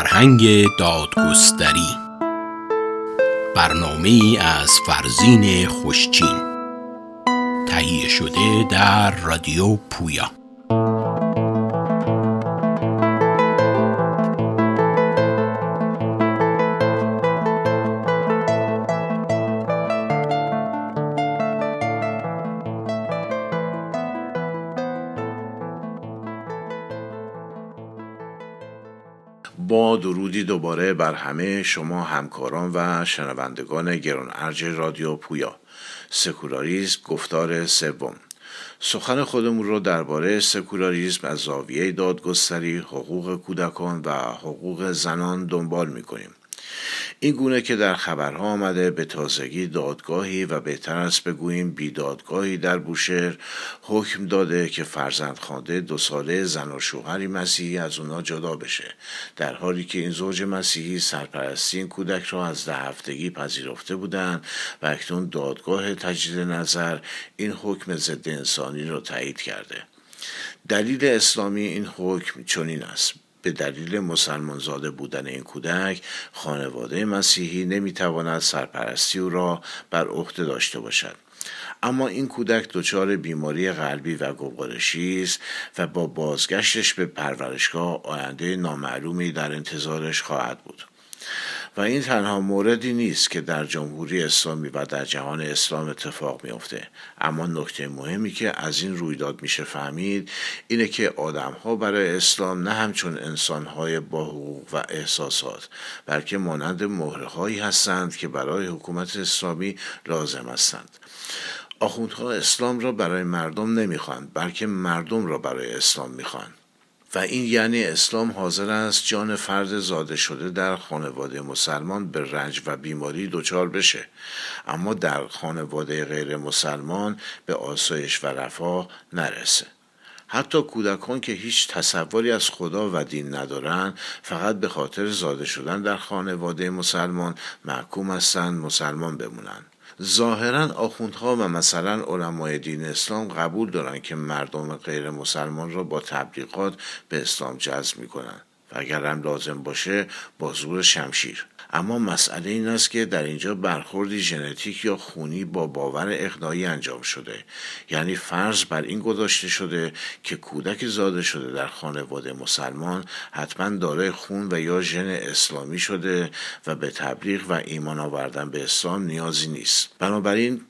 فرهنگ دادگستری. برنامه از فرزین خوشچین. تهیه شده در رادیو پویا. دوباره بر همه شما همکاران و شنوندگان گران ارج رادیو پویا. سکولاریزم گفتار سوم. سخن خودمون رو درباره سکولاریزم از زاویه دادگستری حقوق کودکان و حقوق زنان دنبال می‌کنیم. این گونه که در خبرها آمده به تازگی دادگاهی و بهتر است بگوییم بیدادگاهی در بوشهر. حکم داده که فرزند خانده دو ساله زن و شوهری مسیحی از اونا جدا بشه. در حالی که این زوج مسیحی سرپرستی این کودک را از ده هفتگی پذیرفته بودند و اکنون دادگاه تجدید نظر این حکم ضد انسانی را تایید کرده. دلیل اسلامی این حکم چنین است. به دلیل مسلمان زاده بودن این کودک خانواده مسیحی نمی‌تواند سرپرستی او را بر عهده داشته باشد. اما این کودک دچار بیماری قلبی و گوارشی است و با بازگشتش به پرورشگاه آینده نامعلومی در انتظارش خواهد بود. و این تنها موردی نیست که در جمهوری اسلامی و در جهان اسلام اتفاق میافته. اما نکته مهمی که از این رویداد میشه فهمید اینه که آدم ها برای اسلام نه همچون انسان های با حقوق و احساسات بلکه مانند مهره هایی هستند که برای حکومت اسلامی لازم هستند. آخوندها اسلام را برای مردم نمی‌خواند بلکه مردم را برای اسلام می‌خواند و این یعنی اسلام حاضر است جان فرد زاده شده در خانواده مسلمان به رنج و بیماری دچار بشه. اما در خانواده غیر مسلمان به آسایش و رفاه نرسه. حتی کودکان که هیچ تصوری از خدا و دین ندارند فقط به خاطر زاده شدن در خانواده مسلمان محکوم هستند مسلمان بمونند ظاهرا آخوندها و مثلا علمای دین اسلام قبول دارند که مردم غیر مسلمان را با تبلیغات به اسلام جذب می‌کنند و اگر هم لازم باشه با زور شمشیر. اما مسئله این است که در اینجا برخوردی ژنتیک یا خونی با باور اقناعی انجام شده. یعنی فرض بر این گذاشته شده که کودک زاده شده در خانواده مسلمان حتما دارای خون و یا ژن اسلامی شده و به تبلیغ و ایمان آوردن به اسلام نیازی نیست. بنابراین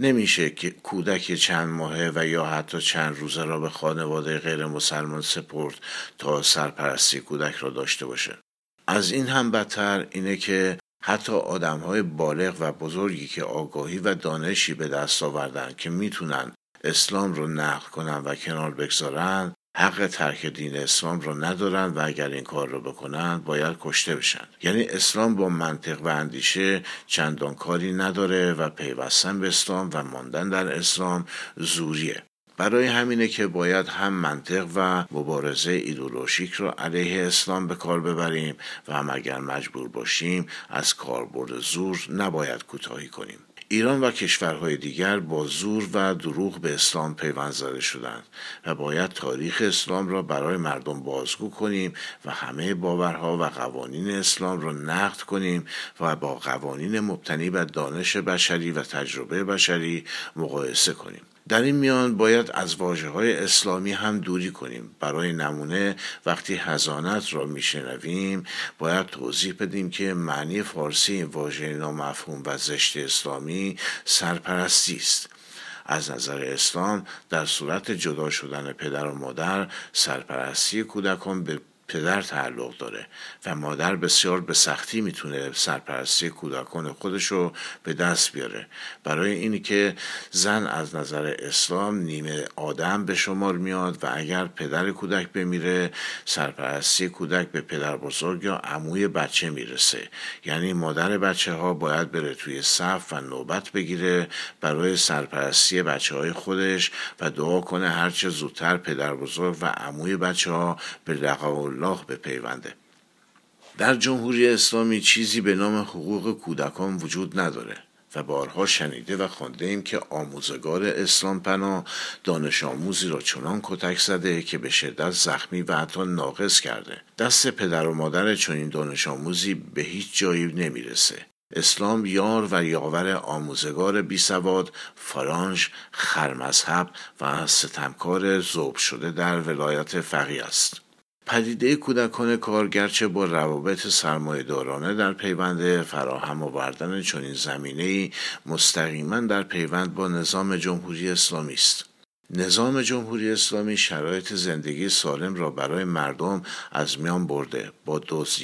نمیشه که کودک چند ماهه و یا حتی چند روزه را به خانواده غیر مسلمان سپرد تا سرپرستی کودک را داشته باشه. از این هم بدتر اینه که حتی آدم های بالغ و بزرگی که آگاهی و دانشی به دست آوردن که می‌تونن اسلام رو نقل کنن و کنار بگذارن حق ترک دین اسلام رو ندارن و اگر این کار رو بکنن باید کشته بشن. یعنی اسلام با منطق و اندیشه چندان کاری نداره و پیوستن به اسلام و ماندن در اسلام زوریه. برای همینه که باید هم منطق و مبارزه ایدولوژیک را علیه اسلام به کار ببریم و هم اگر مجبور باشیم از کاربرد زور نباید کوتاهی کنیم. ایران و کشورهای دیگر با زور و دروغ به اسلام پیوند زده شدند و باید تاریخ اسلام را برای مردم بازگو کنیم و همه باورها و قوانین اسلام را نقد کنیم و با قوانین مبتنی بر دانش بشری و تجربه بشری مقایسه کنیم. در این میان باید از واجه های اسلامی هم دوری کنیم. برای نمونه وقتی هزانت را میشنویم باید توضیح بدیم که معنی فارسی این واژه نامفهوم و زشت اسلامی سرپرستی است. از نظر اسلام در صورت جدا شدن پدر و مادر سرپرستی کودکان به پدر تعلق داره و مادر بسیار به سختی می‌تونه سرپرستی کودکان خودشو به دست بیاره. برای اینی که زن از نظر اسلام نیمه آدم به شمار میاد و اگر پدر کودک بمیره سرپرستی کودک به پدر بزرگ یا عموی بچه می‌رسه. یعنی مادر بچه ها باید بره توی صف و نوبت بگیره برای سرپرستی بچه های خودش و دعا کنه هرچه زودتر پدر بزرگ و عموی بچه ها به لقاء الله بپیونده در جمهوری اسلامی چیزی به نام حقوق کودکان وجود نداره و بارها شنیده و خانده ایم که آموزگار اسلام پناه دانش آموزی را چنان کتک زده که به شدت زخمی و حتی ناقص کرده. دست پدر و مادر چنین دانش آموزی به هیچ جایی نمی‌رسه. اسلام یار و یاور آموزگار بی سواد، فرانج، خرمذهب و ستمکار زوب شده در ولایت فقیه است. پدیده کودکان کار گرچه با روابط سرمایهدارانه در پیوند فراهم آوردن چنین زمینه مستقیما در پیوند با نظام جمهوری اسلامی است. نظام جمهوری اسلامی شرایط زندگی سالم را برای مردم از میان برده. با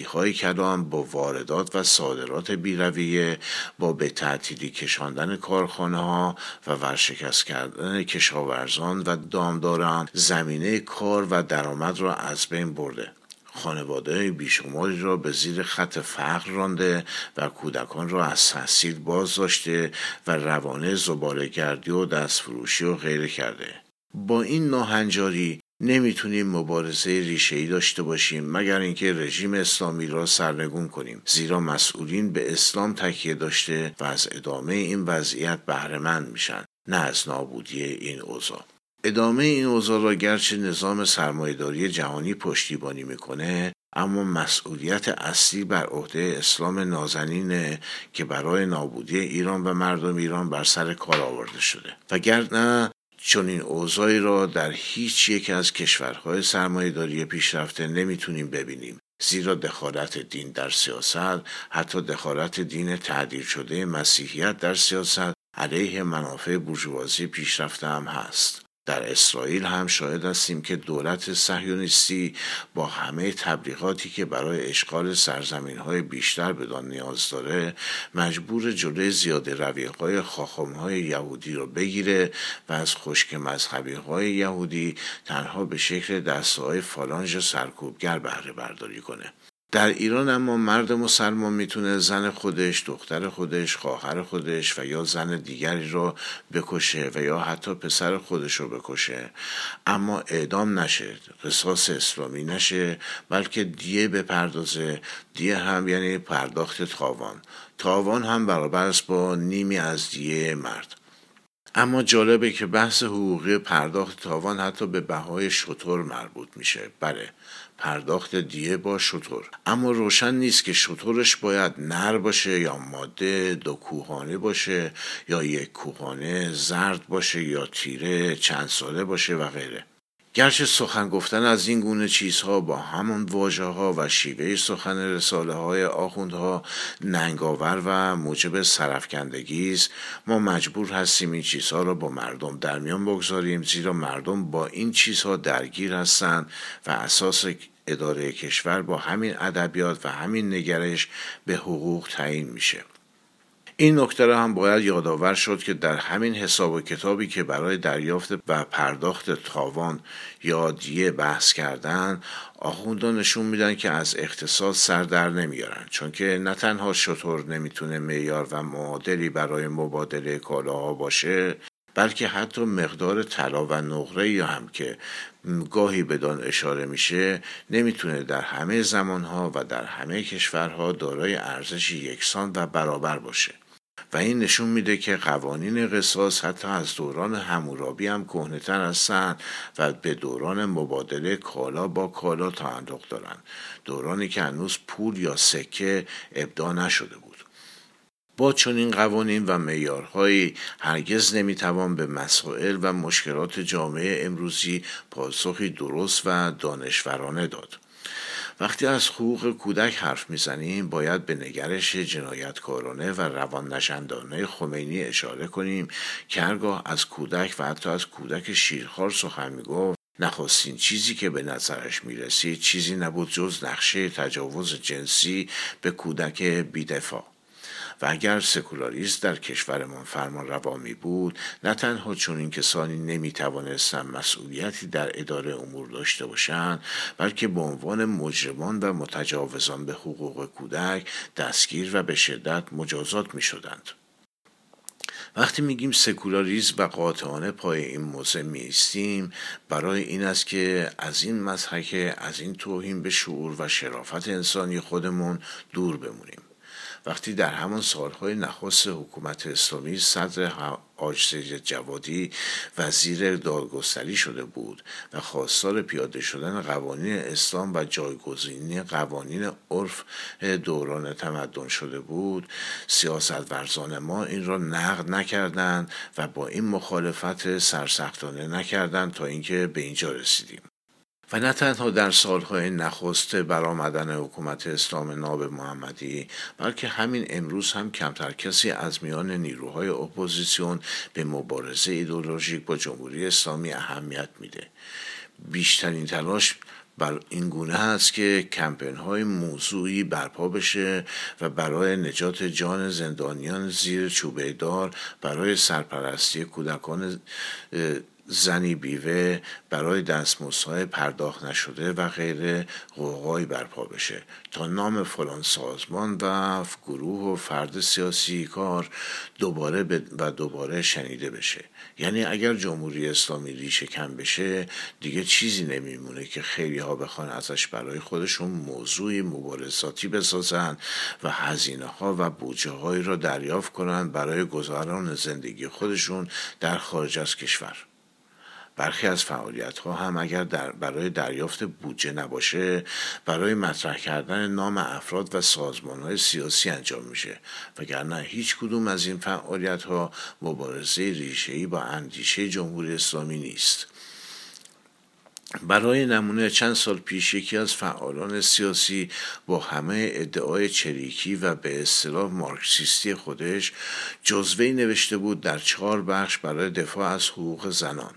های کلان با واردات و صادرات بیرویه با به تعطیلی کشاندن کارخانه ها و ورشکست کردن کشاورزان و دامداران زمینه کار و درآمد را از بین برده. خانواده بیشماری را به زیر خط فقر رانده و کودکان را از تحصیل باز داشته و روانه زبالهگردی و دستفروشی و غیره کرده. با این ناهنجاری نمی‌تونیم مبارزه ریشه‌ای داشته باشیم مگر اینکه رژیم اسلامی را سرنگون کنیم. زیرا مسئولین به اسلام تکیه داشته و از ادامه این وضعیت بهرهمند میشن نه از نابودی این اوضاع. ادامه این اوضاع را گرچه نظام سرمایهداری جهانی پشتیبانی می‌کنه اما مسئولیت اصلی بر عهده اسلام نازنینه که برای نابودی ایران و مردم ایران بر سر کار آورده شده. وگرنه چون این اوضاعی را در هیچ یک از کشورهای سرمایهداری پیشرفته نمی‌تونیم ببینیم زیرا دخالت دین در سیاست حتی دخالت دین تعدیل شده مسیحیت در سیاست علیه منافع بورژوازی پیشرفته هم هست. در اسرائیل هم شاهد هستیم که دولت صهیونیستی با همه تبلیغاتی که برای اشغال سرزمین های بیشتر بدان نیاز داره مجبور جلوی زیاده روی های خاخم های یهودی رو بگیره و از خشک مذهبی های یهودی تنها به شکل دسته های فالانج سرکوبگر بهره برداری کنه. در ایران اما مرد مسلمان می‌تونه زن خودش، دختر خودش، خواهر خودش و یا زن دیگری رو بکشه و یا حتی پسر خودش رو بکشه. اما اعدام نشه قصاص اسلامی نشه بلکه دیه بپردازه. دیه هم یعنی پرداخت تاوان. تاوان هم برابر است با نیمی از دیه مرد. اما جالبه که بحث حقوقی پرداخت تاوان حتی به بهای شطور مربوط میشه. بله پرداخت دیه با شطور. اما روشن نیست که شطورش باید نر باشه یا ماده دو کوهانه باشه یا یک کوهانه زرد باشه یا تیره چند ساله باشه و غیره. گرچه سخن گفتن از این گونه چیزها با همون واجه ها و شیوه سخن رساله های آخوندها ننگاور و موجب سرفکندگی است ما مجبور هستیم این چیزها را با مردم در میان بگذاریم زیرا مردم با این چیزها درگیر هستند و اساس اداره کشور با همین ادبیات و همین نگرش به حقوق تعیین میشه. این نکته را هم باید یادآور شد که در همین حساب و کتابی که برای دریافت و پرداخت تاوان یا دیه بحث کردن آخوندان نشون میدن که از اقتصاد سر در نمیارن. چون که نه تنها شطور نمی‌تونه معیار و معادلی برای مبادله کالاها باشه بلکه حتی مقدار طلا و نقره یا هم که گاهی بدان اشاره میشه نمی‌تونه در همه زمانها و در همه کشورها دارای ارزش یکسان و برابر باشه. و این نشون میده که قوانین قصاص حتی از دوران همورابی هم کهنهتر هستند و به دوران مبادله کالا با کالا تعلق دارند. دورانی که هنوز پول یا سکه ابدا نشده بود. با چنین قوانین و معیارهایی هرگز نمی‌توان به مسائل و مشکلات جامعه امروزی پاسخی درست و دانشورانه داد. وقتی از حقوق کودک حرف می‌زنیم باید به نگرش جنایتکارانه و روان نشندانه خمینی اشاره کنیم که هرگاه از کودک و حتی از کودک شیرخوار سخن می‌گفت نخواستین چیزی که به نظرش می‌رسید چیزی نبود جز نقشه تجاوز جنسی به کودک بیدفاع. و اگر سکولاریست در کشورمان فرمان روا می بود نه تنها چون این کسانی نمی توانستند مسئولیتی در اداره امور داشته باشند بلکه به عنوان مجرمان و متجاوزان به حقوق کودک دستگیر و به شدت مجازات می شدند. وقتی میگیم سکولاریزم و قاطعانه پای این موضع میستیم برای این است که از این مضحکه از این توهین به شعور و شرافت انسانی خودمون دور بمونیم وقتی در همان سالهای نخست حکومت اسلامی صدر آج جوادی وزیر دادگستری شده بود و خواستار پیاده شدن قوانین اسلام و جایگزینی قوانین عرف دوران تمدن شده بود سیاست ورزان ما این را نقد نکردند و با این مخالفت سرسختانه نکردند تا اینکه به اینجا رسیدیم. و نه تنها در سالهای نخست برآمدن حکومت اسلام ناب محمدی بلکه همین امروز هم کمتر کسی از میان نیروهای اپوزیسیون به مبارزه ایدولوژیک با جمهوری اسلامی اهمیت میده. بیشترین تلاش بر این گونه است که کمپین های موضوعی برپا بشه و برای نجات جان زندانیان زیر چوبه دار برای سرپرستی کودکان زنی بیوه برای دستمزدهای پرداخت نشده و غیر قوقایی برپا بشه. تا نام فلان سازمان و گروه و فرد سیاسی کار دوباره و دوباره شنیده بشه. یعنی اگر جمهوری اسلامی ریشه کم بشه دیگه چیزی نمیمونه که خیلی ها بخوان ازش برای خودشون موضوعی مبارزاتی بسازن و هزینه ها و بودجه هایی را دریافت کنند برای گذاران زندگی خودشون در خارج از کشور. برخی از فعالیت ها هم اگر در برای دریافت بودجه نباشه برای مطرح کردن نام افراد و سازمان های سیاسی انجام میشه. وگرنه هیچ کدوم از این فعالیت ها مبارزه ریشه‌ای با اندیشه جمهوری اسلامی نیست. برای نمونه چند سال پیش یکی از فعالان سیاسی با همه ادعای چریکی و به اصطلاح مارکسیستی خودش جزوهی نوشته بود در چهار بخش برای دفاع از حقوق زنان.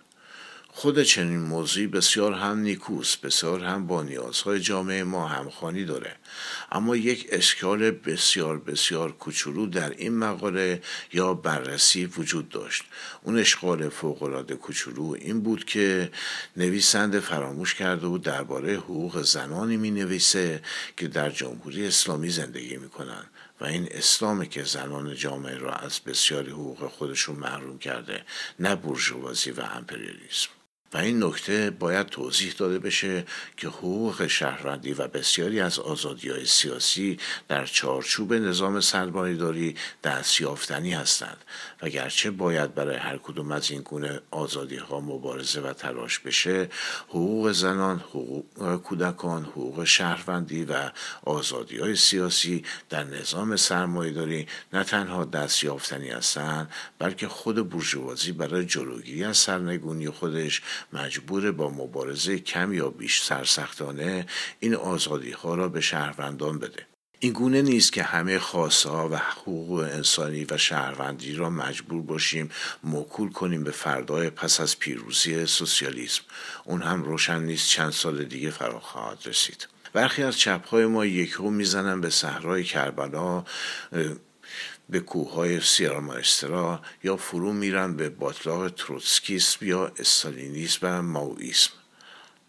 خود چنین موضوعی بسیار هم نیکوست بسیار هم با نیازهای جامعه ما همخوانی داره. اما یک اشکال بسیار بسیار کوچولو در این مقاله یا بررسی وجود داشت. اون اشکال فوقالعاده کوچولو این بود که نویسنده فراموش کرده بود درباره حقوق زنانی می نویسه که در جمهوری اسلامی زندگی می کنن و این اسلامی که زنان جامعه را از بسیاری حقوق خودشون محروم کرده نه بورژوازی و امپریالیسم. و این نکته باید توضیح داده بشه که حقوق شهروندی و بسیاری از آزادی های سیاسی در چارچوب نظام داری دست یافتنی هستند و گرچه باید برای هر کدوم از این گونه آزادی ها مبارزه و تلاش بشه حقوق زنان، حقوق کودکان، حقوق شهروندی و آزادی های سیاسی در نظام داری نه تنها دست یافتنی هستند بلکه خود بورژوازی برای جلوگیری از سرنگونی خودش مجبور با مبارزه کم یا بیش سرسختانه این آزادی ها را به شهروندان بده. این گونه نیست که همه ها و حقوق انسانی و شهروندی را مجبور باشیم موکول کنیم به فردای پس از پیروزی سوسیالیسم. اون هم روشن نیست چند سال دیگه فرا خواهد رسید. برخی از چپهای ما یکو می‌زنن به صحرای کربلا به کوههای سیرامایسترا یا فرو میرن به باطلاق تروتسکیسم یا استالینیسم و ماویسم.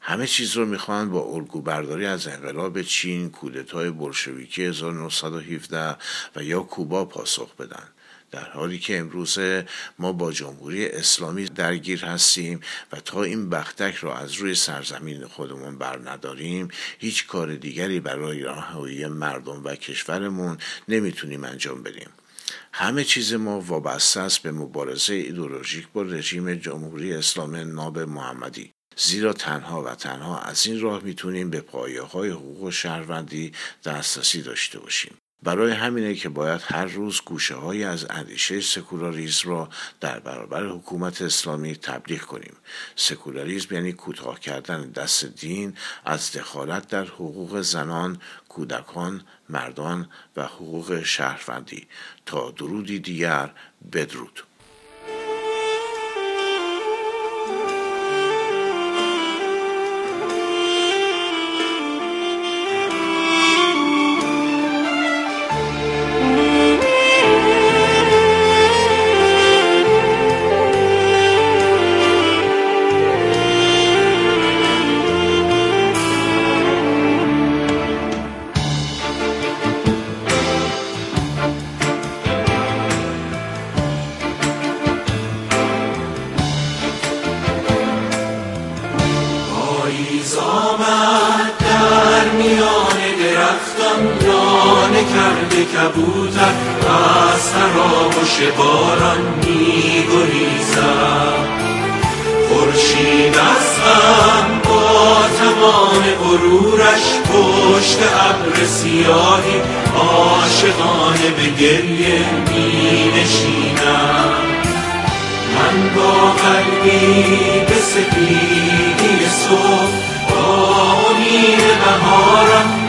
همه چیز رو می‌خواهند با الگو برداری از انقلاب چین کودتای بلشویکی 1917 و یا کوبا پاسخ بدن. در حالی که امروزه ما با جمهوری اسلامی درگیر هستیم و تا این بختک را از روی سرزمین خودمون بر نداریم هیچ کار دیگری برای رهایی مردم و کشورمون نمی‌تونیم انجام بدیم. همه چیز ما وابسته است به مبارزه ایدولوژیک با رژیم جمهوری اسلامی ناب محمدی. زیرا تنها و تنها از این راه می‌تونیم به پایه های حقوق شهروندی دسترسی داشته باشیم. برای همینه که باید هر روز گوشه های از اندیشه سکولاریزم را در برابر حکومت اسلامی تبلیغ کنیم. سکولاریزم یعنی کوتاه کردن دست دین از دخالت در حقوق زنان کودکان مردان و حقوق شهروندی. تا درودی دیگر بدرود. از تراوش باران می خورشید از غم با تمام غرورش پشت ابر سیاهی عاشقانه به گریه می نشینم من با قلبی به سپیدی صبح با امید بهارم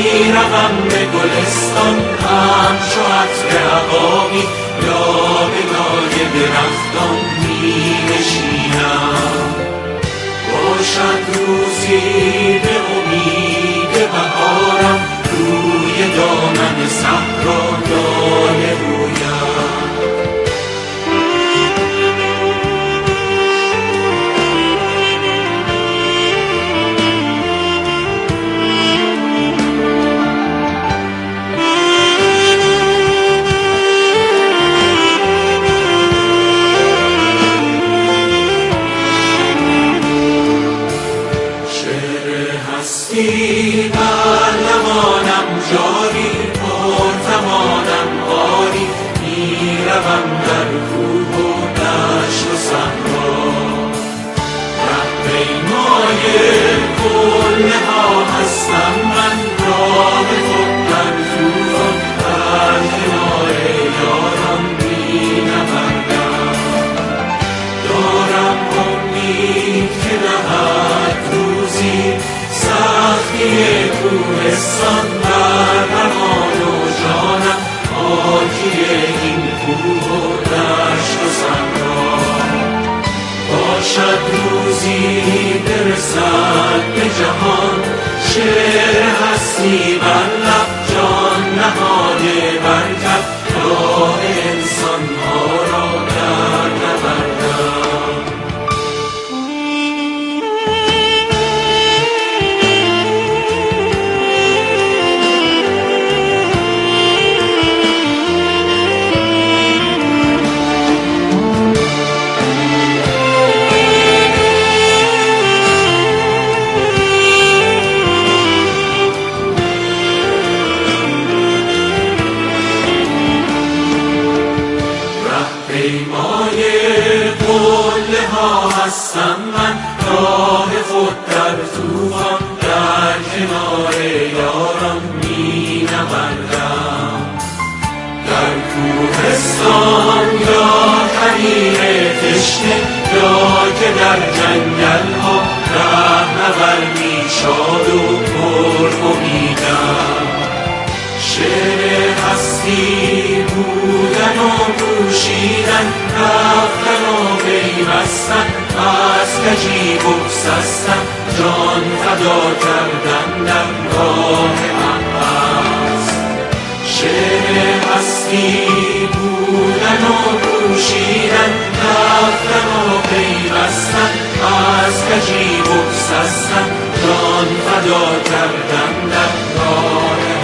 می‌روم به گلستان همچو عطر عقابی لابلای درختان می نشینم شعر باشم شعر هستی بودن و نوشیدن رفتن و پیوستن از کجی بگسستن جان فدا کردن در راه من هست شعر هستی بودن و نوشیدن رفتن و پیوستن از کجی بگسستن جان فدا کردم لبهای